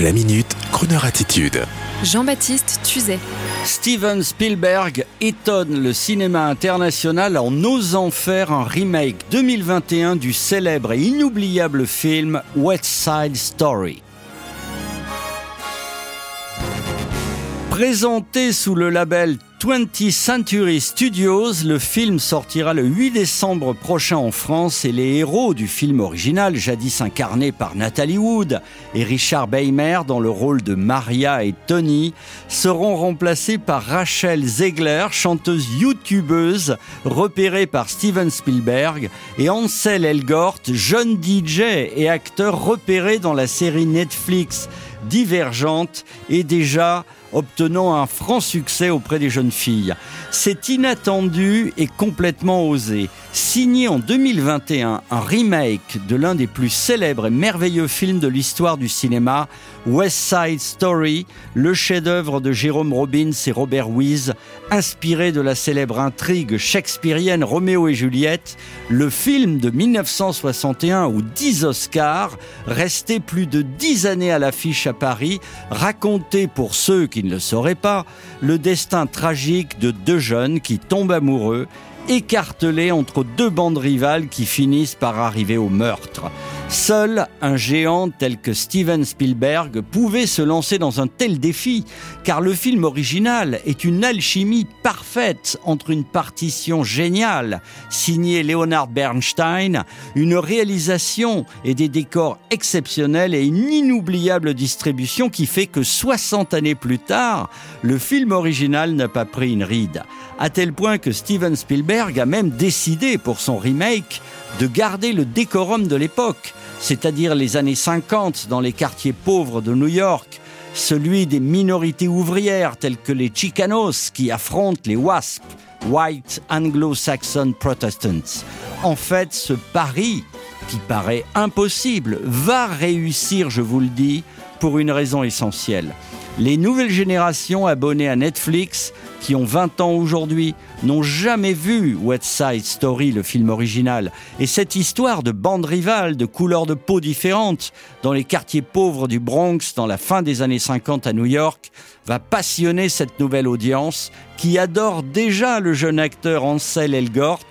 La minute, Kroneur attitude. Jean-Baptiste Tuzet. Steven Spielberg étonne le cinéma international en osant faire un remake 2021 du célèbre et inoubliable film West Side Story. Présenté sous le label 20th Century Studios, le film sortira le 8 décembre prochain en France et les héros du film original, jadis incarnés par Natalie Wood et Richard Beymer dans le rôle de Maria et Tony, seront remplacés par Rachel Zegler, chanteuse youtubeuse repérée par Steven Spielberg, et Ansel Elgort, jeune DJ et acteur repéré dans la série Netflix Divergente et déjà obtenant un franc succès auprès des jeunes filles. C'est inattendu et complètement osé. Signé en 2021 un remake de l'un des plus célèbres et merveilleux films de l'histoire du cinéma, West Side Story, le chef-d'œuvre de Jérôme Robbins et Robert Wise, inspiré de la célèbre intrigue shakespearienne Roméo et Juliette, le film de 1961 où 10 Oscars, resté plus de 10 années à l'affiche à Paris, raconté pour ceux qui ne le sauraient pas, le destin tragique de deux jeunes qui tombent amoureux, écartelés entre deux bandes rivales qui finissent par arriver au meurtre. Seul un géant tel que Steven Spielberg pouvait se lancer dans un tel défi, car le film original est une alchimie parfaite entre une partition géniale, signée Leonard Bernstein, une réalisation et des décors exceptionnels et une inoubliable distribution qui fait que 60 années plus tard, le film original n'a pas pris une ride, à tel point que Steven Spielberg a même décidé pour son remake de garder le décorum de l'époque, c'est-à-dire les années 50 dans les quartiers pauvres de New York, celui des minorités ouvrières telles que les Chicanos qui affrontent les WASP, White Anglo-Saxon Protestants. En fait, ce pari, qui paraît impossible, va réussir, je vous le dis, pour une raison essentielle. Les nouvelles générations abonnées à Netflix, qui ont 20 ans aujourd'hui, n'ont jamais vu West Side Story, le film original. Et cette histoire de bande rivale, de couleurs de peau différentes, dans les quartiers pauvres du Bronx, dans la fin des années 50 à New York, va passionner cette nouvelle audience qui adore déjà le jeune acteur Ansel Elgort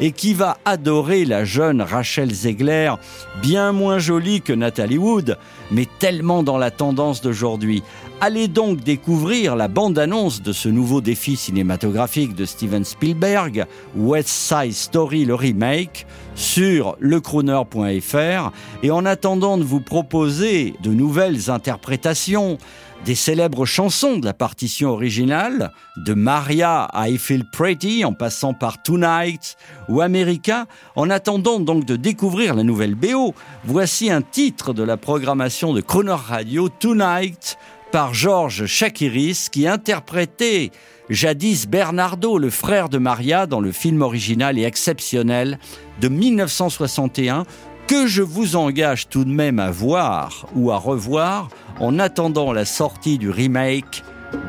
et qui va adorer la jeune Rachel Zegler, bien moins jolie que Natalie Wood, mais tellement dans la tendance d'aujourd'hui. Allez donc découvrir la bande-annonce de ce nouveau défi cinématographique de Steven Spielberg, West Side Story, le remake, sur lecrooner.fr. Et en attendant de vous proposer de nouvelles interprétations, des célèbres chansons de la partition originale, de Maria I Feel Pretty en passant par Tonight ou America, en attendant donc de découvrir la nouvelle BO, voici un titre de la programmation de Croner Radio, Tonight, par Georges Chakiris, qui interprétait jadis Bernardo, le frère de Maria, dans le film original et exceptionnel de 1961, que je vous engage tout de même à voir ou à revoir en attendant la sortie du remake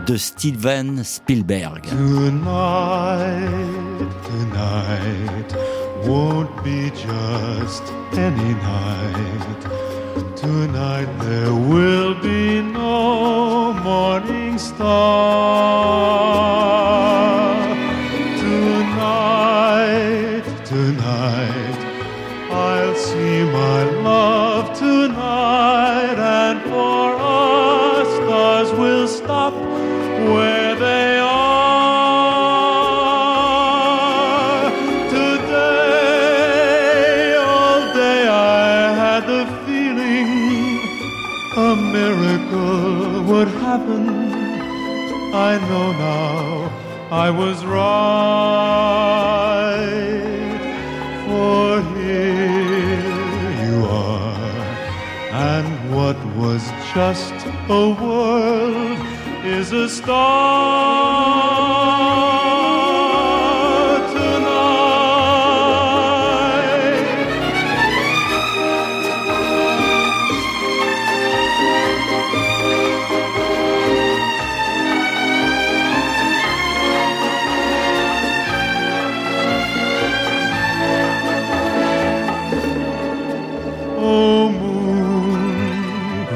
de Steven Spielberg. Won't be just any night. Star. Tonight, tonight I'll see my love tonight, and for us stars will stop where they are. Today, all day I had the feeling a miracle would happen. I know now I was right. For here you are, and what was just a world is a star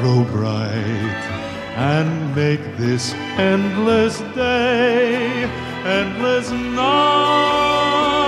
grow bright and make this endless day, endless night.